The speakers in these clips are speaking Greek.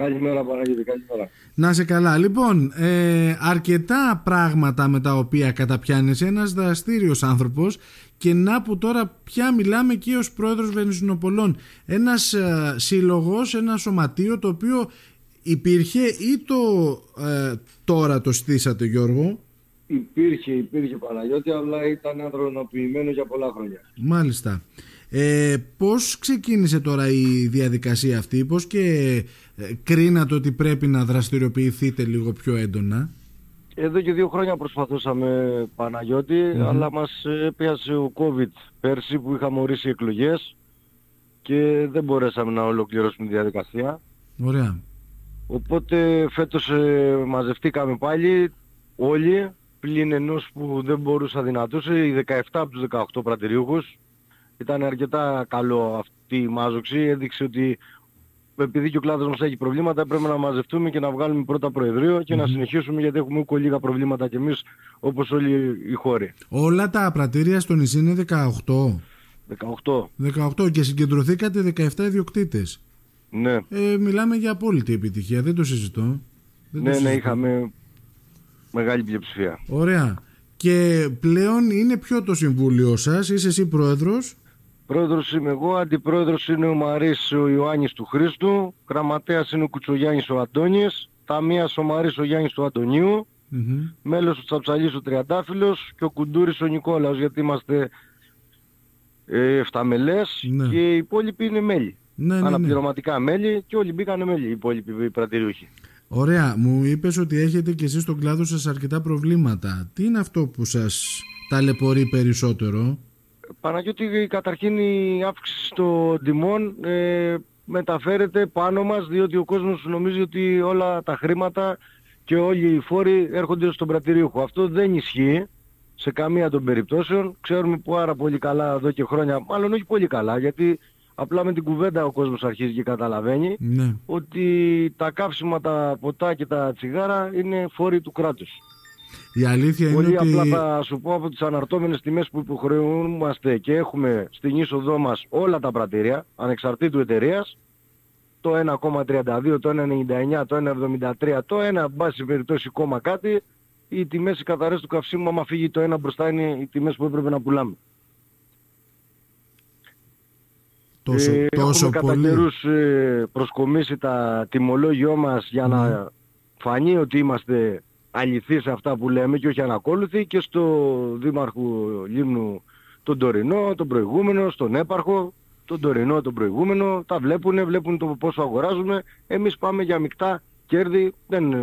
Καλημέρα Παναγιώτη, καλημέρα. Να σε καλά. Λοιπόν, ε, αρκετά πράγματα με τα οποία καταπιάνεσαι ένας δραστήριος άνθρωπος και να που τώρα πια μιλάμε και ως πρόεδρος Βενιζινοπολών. Ένας ε, σύλλογος, ένα σωματείο το οποίο υπήρχε ή το ε, τώρα το στήσατε Γιώργο; Υπήρχε, υπήρχε Παναγιώτη, αλλά ήταν ανθρωποποιημένο για πολλά χρόνια. Μάλιστα. Ε, πώς ξεκίνησε τώρα η διαδικασία αυτή, πώς και ε, κρίνατε ότι πρέπει να δραστηριοποιηθείτε λίγο πιο έντονα; Εδώ και δύο χρόνια προσπαθούσαμε αλλά μας έπιασε ο COVID πέρσι που είχαμε ορίσει εκλογές και δεν μπορέσαμε να ολοκληρώσουμε τη διαδικασία. Ωραία. Οπότε φέτος ε, μαζευτήκαμε πάλι όλοι πλην ενός που δεν μπορούσα δυνατούσε, οι 17 από τους 18 πρατηριούχους. Ήταν αρκετά καλό αυτή η μάζοξη, έδειξε ότι επειδή και ο κλάδος μας έχει προβλήματα πρέπει να μαζευτούμε και να βγάλουμε πρώτα προεδρείο και να συνεχίσουμε γιατί έχουμε ούκο λίγα προβλήματα κι εμείς όπως όλοι οι χώροι. Όλα τα πρατήρια στο νησί είναι 18. 18. 18 και συγκεντρωθήκατε 17 ιδιοκτήτες. Ναι. Ε, μιλάμε για απόλυτη επιτυχία, δεν το συζητώ. Δεν ναι, ναι, είχαμε μεγάλη πλειοψηφία. Ωραία. Και πλέον είναι ποιο το συμβούλιο σας, είσαι εσύ πρόεδρος; Πρόεδρος είμαι εγώ, αντιπρόεδρος είναι ο Μαρής ο Ιωάννης του Χρήστου, γραμματέας είναι ο Κουτσογιάννης ο Αντώνης, ταμείας ο Μαρής ο Γιάννης του Αντωνίου, mm-hmm. μέλος του Τσαψαλής ο Τριαντάφυλλος και ο Κουντούρης ο Νικόλαος γιατί είμαστε ε, 7 μελές ναι. και οι υπόλοιποι είναι μέλη. Ναι, ναι, ναι. Αναπληρωματικά μέλη και όλοι μπήκαν μέλη οι υπόλοιποι πρατηριούχοι. Ωραία. Μου είπες ότι έχετε και εσείς στον κλάδο σας αρκετά προβλήματα. Τι είναι αυτό που σας ταλαιπωρεί περισσότερο; Παναγιώτη, καταρχήν η αύξηση των τιμών ε, μεταφέρεται πάνω μας διότι ο κόσμος νομίζει ότι όλα τα χρήματα και όλοι οι φόροι έρχονται στον πρατηρίουχο. Αυτό δεν ισχύει σε καμία των περιπτώσεων. Ξέρουμε πάρα πολύ καλά εδώ και χρόνια, μάλλον όχι πολύ καλά, γιατί Απλά με την κουβέντα ο κόσμος αρχίζει και καταλαβαίνει ναι. ότι τα καύσιμα, τα ποτά και τα τσιγάρα είναι φόροι του κράτους. Η αλήθεια Πολύ είναι ότι... απλά θα σου πω από τις αναρτώμενες τιμές που υποχρεούμαστε και έχουμε στην είσοδό μας όλα τα πρατήρια, ανεξαρτήτου εταιρείας, το 1,32, το 1,99, το 1,73, το 1 μπάση περιπτώσει κόμμα κάτι, οι τιμές οι καθαρές του καυσίμου, άμα φύγει το 1 μπροστά είναι οι τιμές που έπρεπε να πουλάμε. Τόσο, ε, τόσο έχουμε πολύ. κατά καιρούς ε, προσκομίσει τα τιμολόγιο μας για να ναι. φανεί ότι είμαστε αληθείς σε αυτά που λέμε και όχι ανακόλουθοι και στο Δήμαρχο Λίμνου τον τωρινό, τον προηγούμενο, στον έπαρχο, τον τωρινό, τον προηγούμενο, τα βλέπουν, βλέπουν το πόσο αγοράζουμε. Εμείς πάμε για μεικτά κέρδη, δεν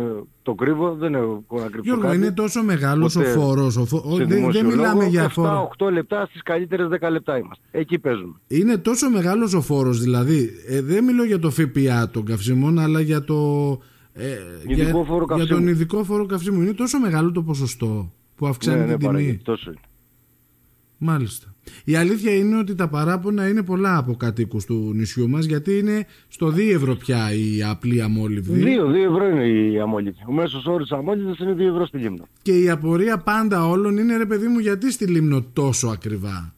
το κρύβω, δεν έχω να κρύψω Γιώργο, κάτι. είναι τόσο μεγάλος ο φόρος, ο φο... δεν, δεν μιλάμε για φόρο. 7-8 λεπτά στις καλύτερες 10 λεπτά είμαστε. Εκεί παίζουμε. Είναι τόσο μεγάλος ο φόρος, δηλαδή, ε, δεν μιλώ για το ΦΠΑ των καυσίμων, αλλά για το... Ε, για, για, τον ειδικό φόρο καυσίμου. Είναι τόσο μεγάλο το ποσοστό που αυξάνει ναι, την ναι, τιμή. τόσο είναι. Μάλιστα. Η αλήθεια είναι ότι τα παράπονα είναι πολλά από κατοίκους του νησιού μας γιατί είναι στο 2 ευρώ πια η απλή αμόλυβδη. 2, 2 ευρώ είναι η αμόλυβδη. Ο μέσος όρος αμόλυβδης είναι 2 ευρώ στη Λίμνο. Και η απορία πάντα όλων είναι ρε παιδί μου γιατί στη Λίμνο τόσο ακριβά;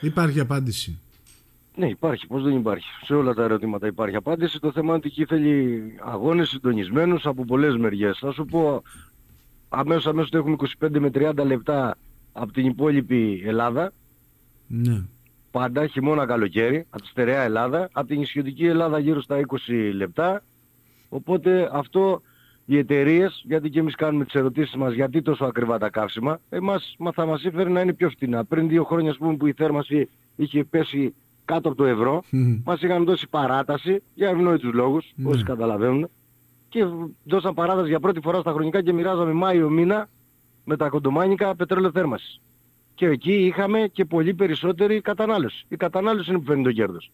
Υπάρχει απάντηση. Ναι υπάρχει, πώς δεν υπάρχει. Σε όλα τα ερωτήματα υπάρχει απάντηση. Το θέμα είναι ότι εκεί θέλει αγώνες συντονισμένους από πολλές μεριές. Θα σου πω αμέσως αμέσως το έχουμε 25 με 30 λεπτά από την υπόλοιπη Ελλάδα. Ναι. Πάντα χειμώνα καλοκαίρι, από τη στερεά Ελλάδα, από την ισιωτική Ελλάδα γύρω στα 20 λεπτά. Οπότε αυτό οι εταιρείες, γιατί και εμείς κάνουμε τις ερωτήσεις μας γιατί τόσο ακριβά τα καύσιμα, εμάς μα, θα μας έφερε να είναι πιο φτηνά. Πριν δύο χρόνια ας πούμε, που η θέρμαση είχε πέσει κάτω από το ευρώ, mm. μας είχαν δώσει παράταση για ευνόητους λόγους, mm. όσοι καταλαβαίνουν. Και δώσαν παράταση για πρώτη φορά στα χρονικά και μοιράζαμε Μάιο μήνα με τα κοντομάνικα πετρέλαιο θέρμασης. Και εκεί είχαμε και πολύ περισσότερη κατανάλωση. Η κατανάλωση είναι που φέρνει το κέρδος.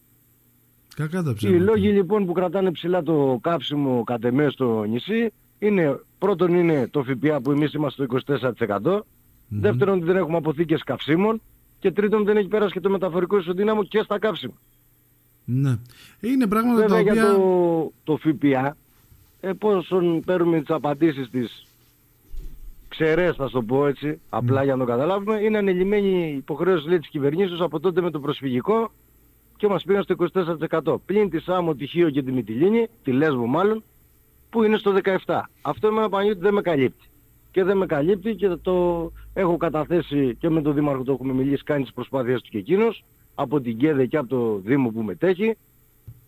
Κακά τα Οι λόγοι λοιπόν που κρατάνε ψηλά το κάψιμο κατ' εμέ στο νησί είναι πρώτον είναι το ΦΠΑ που εμείς είμαστε στο 24%, mm δεύτερον δεν έχουμε αποθήκες καυσίμων και τρίτον δεν έχει πέρασει και το μεταφορικό ισοδύναμο και στα καύσιμα. Ναι. Είναι πράγματα Βέβαια τα οποία... για το, το ΦΠΑ, επόσον παίρνουμε τις απαντήσεις της ξερές θα το πω έτσι, απλά για να το καταλάβουμε, είναι ανελημμένη υποχρέωση λέει, της κυβερνήσεως από τότε με το προσφυγικό και μας πήγαν στο 24%. Πλην τη Σάμο, τη Χίο και τη Μυτιλίνη, τη Λέσβο μάλλον, που είναι στο 17%. Αυτό εμένα Παναγιώτη δεν με καλύπτει. Και δεν με καλύπτει και το έχω καταθέσει και με τον Δήμαρχο το έχουμε μιλήσει, κάνει τις προσπάθειες του και εκείνος, από την ΚΕΔΕ και από το Δήμο που μετέχει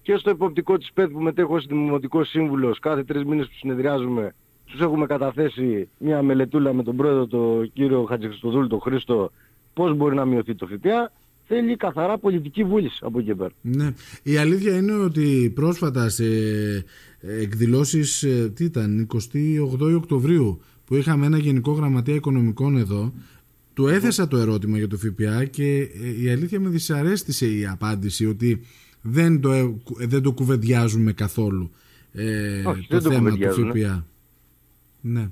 και στο υποπτικό της ΠΕΤ που μετέχω ως Δημοτικός Σύμβουλος κάθε τρεις μήνες που συνεδριάζουμε τους έχουμε καταθέσει μια μελετούλα με τον πρόεδρο τον κύριο Χατζηχριστοδούλου τον Χρήστο πώς μπορεί να μειωθεί το ΦΠΑ θέλει καθαρά πολιτική βούληση από εκεί πέρα. Ναι. Η αλήθεια είναι ότι πρόσφατα σε εκδηλώσεις, ε, τι ήταν, 28 Οκτωβρίου που είχαμε ένα Γενικό Γραμματέα Οικονομικών εδώ, του έθεσα το ερώτημα για το ΦΠΑ και ε, η αλήθεια με δυσαρέστησε η απάντηση ότι δεν το, ε, δεν το κουβεντιάζουμε καθόλου ε, Όχι, το θέμα το του ΦΠΑ. Ναι.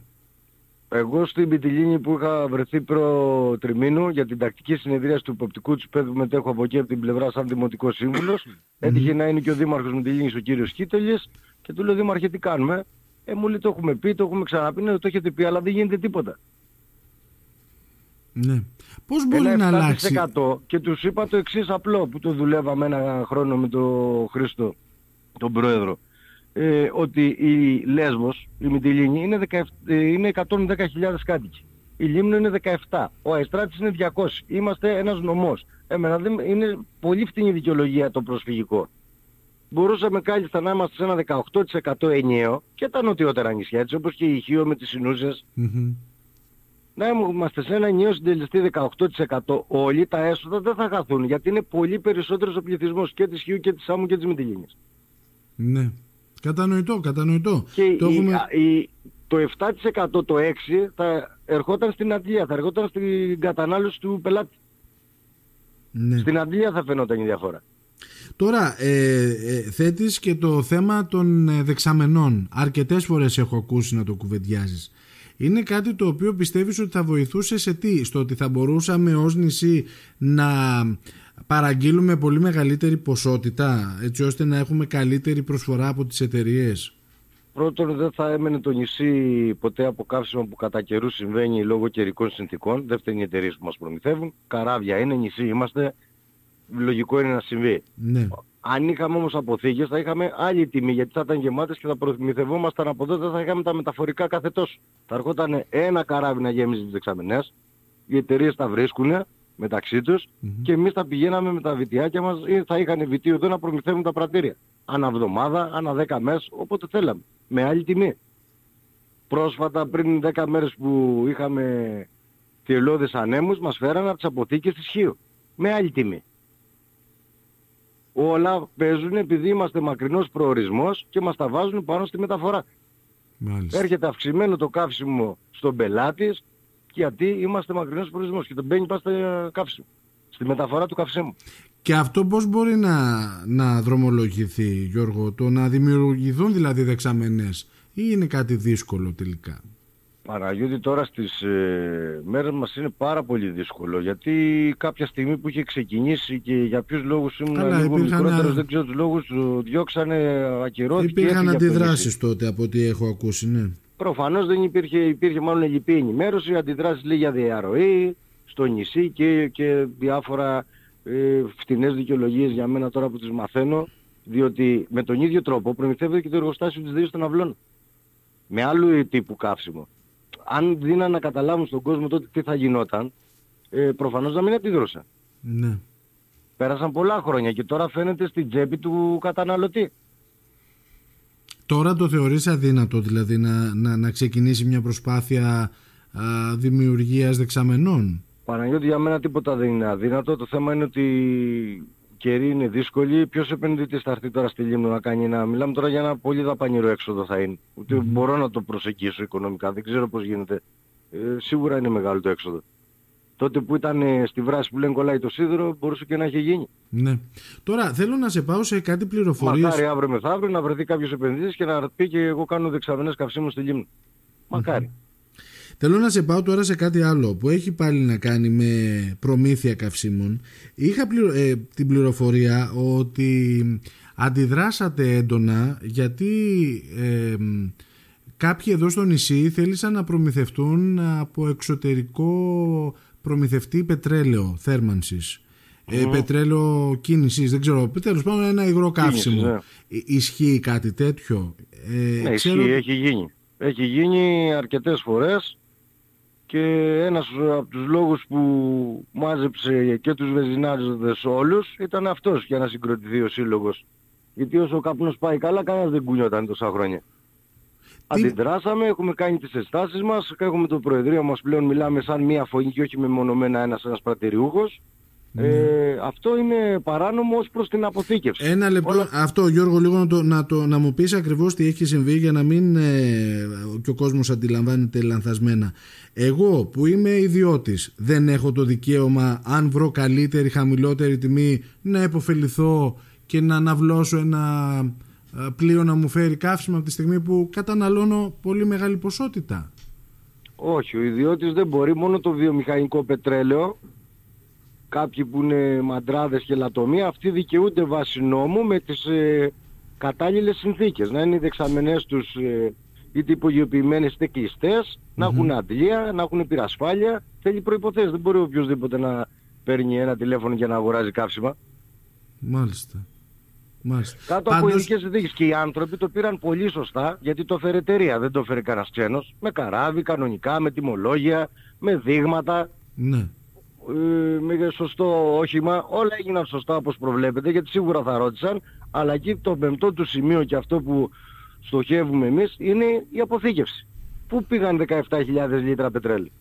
Εγώ στην Πιτιλίνη που είχα βρεθεί προ τριμήνου για την τακτική συνεδρία του υποπτικού του παιδού μετέχω από εκεί από την πλευρά σαν δημοτικός σύμβουλος. Έτυχε να είναι και ο δήμαρχος Μητυλίνης ο κύριος Κίτελης και του λέω δήμαρχε τι κάνουμε; Ε, μου λέει το έχουμε πει, το έχουμε ξαναπεί, ναι, το έχετε πει, αλλά δεν γίνεται τίποτα. Ναι. Πώς μπορεί να αλλάξει; Και τους είπα το εξής απλό που το δουλεύαμε ένα χρόνο με τον Χρήστο, τον πρόεδρο. Ε, ότι η Λέσβος, η Μητυλίνη, είναι, 17, ε, είναι 110.000 κάτοικοι. Η Λίμνο είναι 17. Ο Αϊστράτης είναι 200. Είμαστε ένας νομός. Εμένα δεν, είναι πολύ φτηνή δικαιολογία το προσφυγικό. Μπορούσαμε κάλλιστα να είμαστε σε ένα 18% ενιαίο και τα νοτιότερα νησιά, έτσι όπως και η Χίο με τις συνουσες να είμαστε σε ένα ενιαίο συντελεστή 18% όλοι τα έσοδα δεν θα χαθούν γιατί είναι πολύ περισσότερος ο πληθυσμός και της Χίου και της Άμμου και της Μητυλίνης. Ναι. Κατανοητό, κατανοητό. Και το, η, η, το 7% το 6% θα ερχόταν στην αντλία, θα ερχόταν στην κατανάλωση του πελάτη. Ναι. Στην αντλία θα φαινόταν η διαφορά. Τώρα ε, ε, θέτεις και το θέμα των ε, δεξαμενών. Αρκετές φορές έχω ακούσει να το κουβεντιάζεις είναι κάτι το οποίο πιστεύεις ότι θα βοηθούσε σε τι, στο ότι θα μπορούσαμε ως νησί να παραγγείλουμε πολύ μεγαλύτερη ποσότητα έτσι ώστε να έχουμε καλύτερη προσφορά από τις εταιρείες; Πρώτον δεν θα έμενε το νησί ποτέ από καύσιμο που κατά καιρούς συμβαίνει λόγω καιρικών συνθήκων. Δεύτερη οι εταιρείες που μας προμηθεύουν. Καράβια είναι, νησί είμαστε. Λογικό είναι να συμβεί. Ναι. Αν είχαμε όμως αποθήκες θα είχαμε άλλη τιμή γιατί θα ήταν γεμάτες και θα προμηθευόμασταν από εδώ δεν θα είχαμε τα μεταφορικά κάθε τόσο. Θα έρχονταν ένα καράβι να γέμιζε τις δεξαμενές, οι εταιρείες τα βρίσκουν μεταξύ τους και εμείς θα πηγαίναμε με τα βιτιάκια μας ή θα είχαν βιτίο εδώ να προμηθεύουν τα πρατήρια. Ανά εβδομάδα, ανά δέκα μέρες, όποτε θέλαμε. Με άλλη τιμή. Πρόσφατα πριν δέκα μέρες που είχαμε θελώδες ανέμους μας φέραν από τις αποθήκες της Χίου. Με άλλη τιμή όλα παίζουν επειδή είμαστε μακρινός προορισμός και μας τα βάζουν πάνω στη μεταφορά. Μάλιστα. Έρχεται αυξημένο το καύσιμο στον πελάτη γιατί είμαστε μακρινός προορισμός και το μπαίνει πάνω στο καύσιμο, στη μεταφορά του καυσίμου. Και αυτό πώς μπορεί να, να δρομολογηθεί Γιώργο, το να δημιουργηθούν δηλαδή δεξαμενές ή είναι κάτι δύσκολο τελικά; Παναγιώτη τώρα στις ε, μέρες μας είναι πάρα πολύ δύσκολο γιατί κάποια στιγμή που είχε ξεκινήσει και για ποιους λόγους ήμουν Καλά, λίγο μικρότερος, δεν ξέρω τους λόγους, του διώξανε, ακυρώθηκε. Υπήρχαν αντιδράσεις τότε από ό,τι έχω ακούσει, ναι. Προφανώς δεν υπήρχε, υπήρχε μάλλον λυπή ενημέρωση, αντιδράσεις λέει για διαρροή στο νησί και, και διάφορα ε, φτηνές δικαιολογίες για μένα τώρα που τις μαθαίνω διότι με τον ίδιο τρόπο προμηθεύεται και το εργοστάσιο της Δίας των Αυλών. Με άλλου τύπου καύσιμο αν δίνανε να καταλάβουν στον κόσμο τότε τι θα γινόταν, ε, προφανώς να μην επιδρούσαν. Ναι. Πέρασαν πολλά χρόνια και τώρα φαίνεται στην τσέπη του καταναλωτή. Τώρα το θεωρείς αδύνατο δηλαδή να, να, να ξεκινήσει μια προσπάθεια α, δημιουργίας δεξαμενών; Παναγιώτη για μένα τίποτα δεν είναι αδύνατο. Το θέμα είναι ότι καιροί είναι δύσκολοι. Ποιος επενδυτής θα έρθει τώρα στη Λίμνο να κάνει ένα... Μιλάμε τώρα για ένα πολύ δαπανηρό έξοδο θα είναι. Ούτε μπορώ να το προσεγγίσω οικονομικά. Δεν ξέρω πώς γίνεται. Ε, σίγουρα είναι μεγάλο το έξοδο. Τότε που ήταν ε, στη βράση που λένε κολλάει το σίδερο μπορούσε και να έχει γίνει. Ναι. Τώρα θέλω να σε πάω σε κάτι πληροφορίες. Μακάρι αύριο μεθαύριο να βρεθεί κάποιος επενδυτής και να πει και εγώ κάνω δεξαμενές καυσίμου στη Λίμνο. Μακάρι. Θέλω να σε πάω τώρα σε κάτι άλλο που έχει πάλι να κάνει με προμήθεια καυσίμων. Είχα ε, την πληροφορία ότι αντιδράσατε έντονα γιατί ε, κάποιοι εδώ στο νησί θέλησαν να προμηθευτούν από εξωτερικό προμηθευτή πετρέλαιο θέρμανσης. ε, πετρέλαιο κίνησης, δεν ξέρω, τέλος πάντων ένα υγρό καύσιμο. Ναι. Ισχύει κάτι τέτοιο; Ε, ναι, ξέρω... ισχύει, έχει γίνει. Έχει γίνει αρκετές φορές και ένας από τους λόγους που μάζεψε και τους βεζινάζοντες όλους ήταν αυτός για να συγκροτηθεί ο σύλλογος. Γιατί όσο ο καπνός πάει καλά, κανένας δεν κουνιόταν τόσα χρόνια. Αντιδράσαμε, έχουμε κάνει τις εστάσεις μας, έχουμε το Προεδρείο μας πλέον, μιλάμε σαν μία φωνή και όχι μεμονωμένα ένας, ένας πρατηριούχος. Ναι. Ε, αυτό είναι παράνομο ως προς την αποθήκευση. Ένα λεπτό, αυτό Γιώργο λίγο να, το, να, το, να μου πεις ακριβώς τι έχει συμβεί για να μην ε, και ο κόσμος αντιλαμβάνεται λανθασμένα. Εγώ που είμαι ιδιώτης δεν έχω το δικαίωμα αν βρω καλύτερη, χαμηλότερη τιμή να επωφεληθώ και να αναβλώσω ένα ε, πλοίο να μου φέρει καύσιμα από τη στιγμή που καταναλώνω πολύ μεγάλη ποσότητα. Όχι, ο ιδιώτης δεν μπορεί, μόνο το βιομηχανικό πετρέλαιο, κάποιοι που είναι μαντράδες και λατομεία, αυτοί δικαιούνται βάσει νόμου με τις ε, κατάλληλες συνθήκες. Να είναι οι δεξαμενές τους ε, είτε υπογειοποιημένες είτε κλειστές, να έχουν αντλία, να έχουν πυρασφάλεια. Θέλει προϋποθέσεις. Δεν μπορεί οποιοδήποτε να παίρνει ένα τηλέφωνο και να αγοράζει καύσιμα. Μάλιστα. Μάλιστα. Κάτω Πάντως... από ειδικές συνθήκες και οι άνθρωποι το πήραν πολύ σωστά γιατί το έφερε εταιρεία, δεν το έφερε κανένας ξένος. Με καράβι, κανονικά, με τιμολόγια, με δείγματα. Ναι. Ε, με σωστό όχημα, όλα έγιναν σωστά όπως προβλέπετε γιατί σίγουρα θα ρώτησαν αλλά εκεί το πεμπτό του σημείο και αυτό που στοχεύουμε εμείς είναι η αποθήκευση. Πού πήγαν 17.000 λίτρα πετρέλαιο;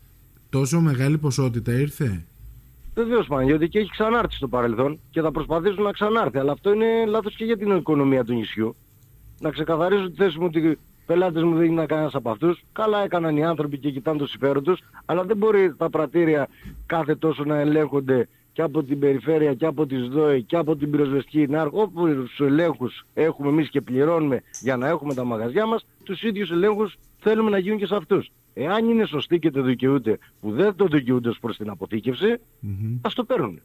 Τόσο μεγάλη ποσότητα ήρθε; Βεβαίως Παναγιώτη και έχει ξανάρθει στο παρελθόν και θα προσπαθήσουν να ξανάρθει. Αλλά αυτό είναι λάθος και για την οικονομία του νησιού. Να ξεκαθαρίσω τη θέση μου ότι πελάτες μου δεν είναι κανένας από αυτούς. Καλά έκαναν οι άνθρωποι και κοιτάνε το συμφέρον τους. Αλλά δεν μπορεί τα πρατήρια κάθε τόσο να ελέγχονται και από την περιφέρεια και από τις ΔΟΕ και από την πυροσβεστική ΝΑΡΚ όπου τους ελέγχους έχουμε εμείς και πληρώνουμε για να έχουμε τα μαγαζιά μας τους ίδιους ελέγχους θέλουμε να γίνουν και σε αυτούς. Εάν είναι σωστοί και το δικαιούνται που δεν το δικαιούνται ως προς την αποθήκευση mm-hmm. ας το παίρνουν.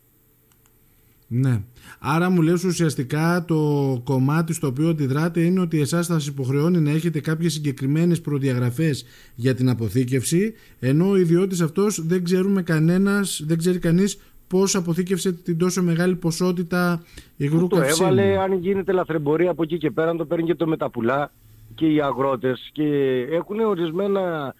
Ναι. Άρα μου λες ουσιαστικά το κομμάτι στο οποίο αντιδράτε είναι ότι εσάς θα σας υποχρεώνει να έχετε κάποιες συγκεκριμένες προδιαγραφές για την αποθήκευση ενώ ο ιδιώτης αυτός δεν ξέρουμε κανένας, δεν ξέρει κανείς πώς αποθήκευσε την τόσο μεγάλη ποσότητα υγρού Το έβαλε, αν γίνεται λαθρεμπορία από εκεί και πέρα, το παίρνει και το μεταπουλά και οι αγρότες και έχουν ορισμένα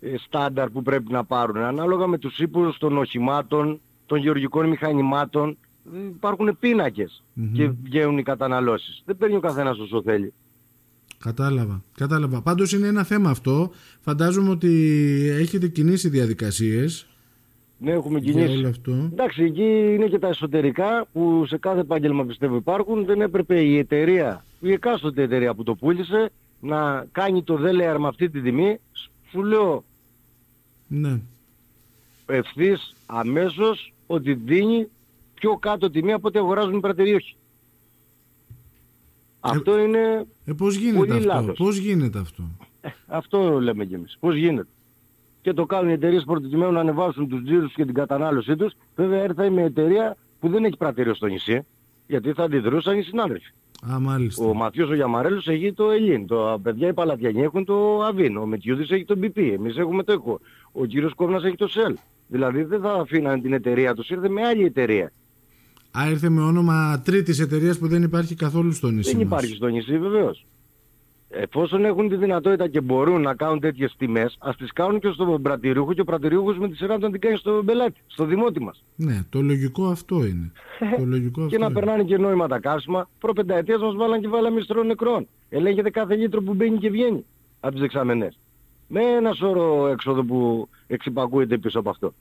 ε, στάνταρ που πρέπει να πάρουν. Ανάλογα με τους ύπους των οχημάτων, των γεωργικών μηχανημάτων, υπάρχουν και βγαίνουν οι καταναλώσεις. Δεν παίρνει ο καθένας όσο θέλει. Κατάλαβα, κατάλαβα. Πάντως είναι ένα θέμα αυτό. Φαντάζομαι ότι έχετε κινήσει διαδικασίες ναι, έχουμε κινήσει. όλο αυτό. Εντάξει, εκεί είναι και τα εσωτερικά που σε κάθε επάγγελμα πιστεύω υπάρχουν. Δεν έπρεπε η εταιρεία, η εκάστοτε εταιρεία που το πούλησε, να κάνει το δέλεαρ με αυτή τη τιμή. Σου λέω ναι. ευθύς αμέσως ότι δίνει πιο κάτω τιμή από ό,τι αγοράζουν οι πρατηρίοχοι. Ε, αυτό είναι ε, πώς γίνεται πολύ αυτό, λάθος. Πώς γίνεται αυτό; Ε, αυτό λέμε κι εμείς. Πώς γίνεται; Και το κάνουν οι εταιρείες προκειμένου να ανεβάσουν τους τζίρους και την κατανάλωσή τους. Βέβαια έρθα με εταιρεία που δεν έχει πρατήριο στο νησί, γιατί θα αντιδρούσαν οι συνάδελφοι. Α, μάλιστα. Ο Ματιός ο Γιαμαρέλος έχει το Ελλήν, το παιδιά οι Παλατιανοί έχουν το Αβίν, ο Μετιούδης έχει το BP, εμείς έχουμε το ΕΚΟ, ο κύριος Κόβνας έχει το ΣΕΛ. Δηλαδή δεν θα αφήναν την εταιρεία τους, ήρθε με άλλη εταιρεία. Α, ήρθε με όνομα τρίτης εταιρείας που δεν υπάρχει καθόλου στο νησί Δεν μας. υπάρχει στο νησί βεβαίως. Εφόσον έχουν τη δυνατότητα και μπορούν να κάνουν τέτοιες τιμές, ας τις κάνουν και στον πρατηριούχο και ο πρατηριούχος με τη σειρά του να την κάνει στον πελάτη, στο δημότη μας. Ναι, το λογικό αυτό είναι. το λογικό και να περνάνε και νόημα τα καύσιμα. Προπενταετίας μας βάλαν και βάλαμε μισθρό νεκρών. Ελέγχεται κάθε λίτρο που μπαίνει και βγαίνει από τις δεξαμενές. Με ένα σώρο έξοδο που εξυπακούεται πίσω από αυτό.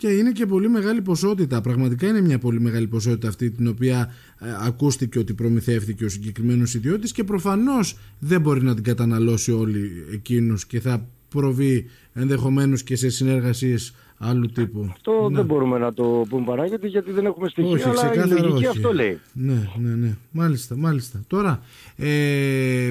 Και είναι και πολύ μεγάλη ποσότητα. Πραγματικά είναι μια πολύ μεγάλη ποσότητα αυτή την οποία ε, ακούστηκε ότι προμηθεύτηκε ο συγκεκριμένος ιδιώτης και προφανώς δεν μπορεί να την καταναλώσει όλοι εκείνου και θα προβεί ενδεχομένως και σε συνεργασίες άλλου τύπου. Αυτό ναι. δεν μπορούμε να το πούμε παράγεται γιατί δεν έχουμε στοιχεία, όχι, αλλά η λογική όχι. αυτό λέει. Ναι, ναι, ναι. Μάλιστα, μάλιστα. Τώρα, ε,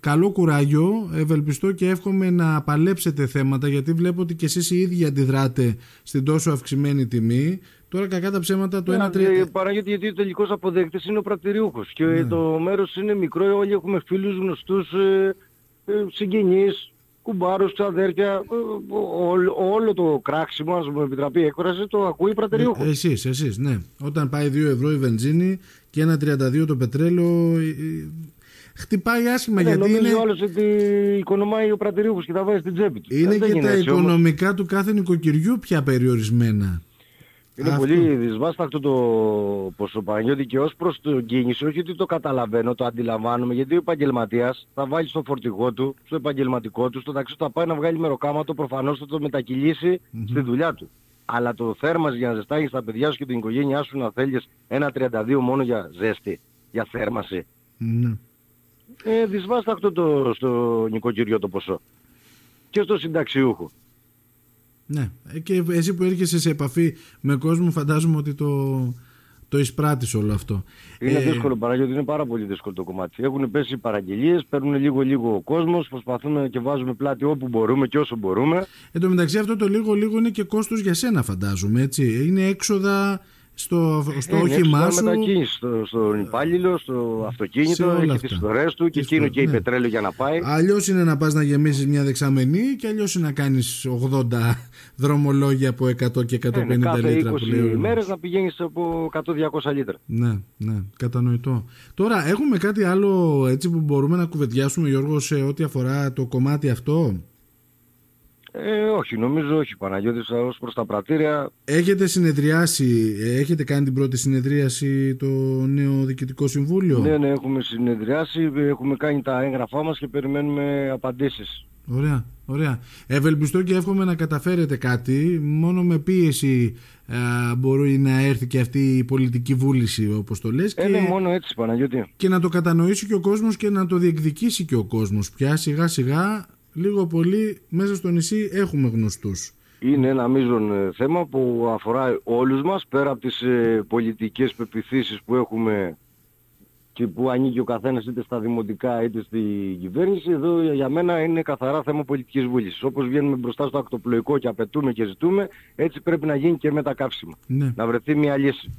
καλό κουράγιο, ευελπιστώ και εύχομαι να παλέψετε θέματα γιατί βλέπω ότι και εσείς οι ίδιοι αντιδράτε στην τόσο αυξημένη τιμή. Τώρα κακά τα ψέματα το 1 ναι, τρίτη. Παράγεται γιατί ο τελικός αποδέκτης είναι ο πρατηριούχος και ναι. το μέρος είναι μικρό, όλοι έχουμε φίλους γνωστούς, ε, ε, συγγενείς, κουμπάρους, ξαδέρφια, ε, ό- όλο το κράξιμο, αν μου επιτραπεί η έκφραση, το ακούει πρατεριούχος. Ε, εσείς, εσείς, ναι. Όταν πάει 2 ευρώ η βενζίνη και ένα 32 το πετρέλαιο, ε, ε, χτυπάει άσχημα Ναι, γιατί νομίζει είναι, ο άλλος ότι οικονομάει ο πρατεριούχος και τα βάζει στην τσέπη του. είναι Ε, δεν και τα έτσι όμως. οικονομικά του κάθε νοικοκυριού πια περιορισμένα. Είναι Αυτό. πολύ δυσβάστακτο το ποσοπανιώτη και ως προς το κίνηση, όχι ότι το καταλαβαίνω, το αντιλαμβάνομαι, γιατί ο επαγγελματίας θα βάλει στο φορτηγό του, στο επαγγελματικό του, στο ταξί του θα πάει να βγάλει μεροκάματο, προφανώς θα το μετακυλήσει στη δουλειά του. Αλλά το θέρμας για να ζεστάγεις τα παιδιά σου και την οικογένειά σου να θέλεις ένα 32 μόνο για ζέστη, για θέρμαση. Ναι. Ε, δυσβάστακτο το, στο νοικοκυριό το ποσό. Και στο συνταξιούχο. Ναι. Ε, Και εσύ που έρχεσαι σε επαφή με κόσμο φαντάζομαι ότι το, το εισπράττεις όλο αυτό. Είναι Ε, δύσκολο παραγωγή, είναι πάρα πολύ δύσκολο το κομμάτι. Έχουν πέσει οι παραγγελίες, παίρνουν λίγο λίγο ο κόσμος, προσπαθούμε και βάζουμε πλάτη όπου μπορούμε και όσο μπορούμε. Εν τω μεταξύ αυτό το λίγο λίγο είναι και κόστος για σένα φαντάζομαι έτσι. Είναι έξοδα στο, στο Ε, είναι όχημά έξοδα σου. μετακίνηση, στο, στον υπάλληλο, στο αυτοκίνητο, σε όλα έχει αυτά. τις φορές του και Και εκείνο στο- και η ναι. πετρέλαιο για να πάει. Αλλιώς είναι να πας να γεμίσεις μια δεξαμενή και αλλιώς είναι να κάνεις 80 δρομολόγια από 100 και 150 Ε, ναι, κάθε λίτρα που 20 λέει ο Γιώργος. μέρες να πηγαίνεις από 100-200 λίτρα. Ναι, ναι, κατανοητό. Τώρα, έχουμε κάτι άλλο έτσι που μπορούμε να κουβεντιάσουμε, Γιώργο, σε ό,τι αφορά το κομμάτι αυτό; Ε, όχι, νομίζω όχι Παναγιώτης, ως προς τα πρατήρια Έχετε συνεδριάσει, ε, έχετε κάνει την πρώτη συνεδρίαση το νέο Διοικητικό Συμβούλιο; Ναι, ναι, έχουμε συνεδριάσει, έχουμε κάνει τα έγγραφά μας και περιμένουμε απαντήσεις. Ωραία, ωραία. Ευελπιστώ και εύχομαι να καταφέρετε κάτι. Μόνο με πίεση α, μπορεί να έρθει και αυτή η πολιτική βούληση, όπως το λες. Ε, και... ναι, μόνο έτσι Παναγιώτη. και να το κατανοήσει και ο κόσμος και να το διεκδικήσει και ο κόσμος πια σιγά σιγά λίγο πολύ μέσα στο νησί έχουμε γνωστούς Είναι ένα μείζον ε, θέμα που αφορά όλους μας πέρα από τις ε, πολιτικές πεπιθήσεις που έχουμε και που ανήκει ο καθένας είτε στα δημοτικά είτε στη κυβέρνηση. Εδώ για μένα είναι καθαρά θέμα πολιτικής βούλησης. Όπως βγαίνουμε μπροστά στο ακτοπλοϊκό και απαιτούμε και ζητούμε, έτσι πρέπει να γίνει και με τα καύσιμα. ναι. Να βρεθεί μια λύση.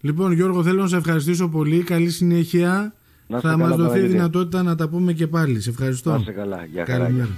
Λοιπόν Γιώργο θέλω να σε ευχαριστήσω πολύ καλή συνέχεια Να είστε θα καλά, μας δοθεί Παναγιώτη. δυνατότητα να τα πούμε και πάλι σε ευχαριστώ Να είστε καλά. Γεια χαρά. Καλημέρα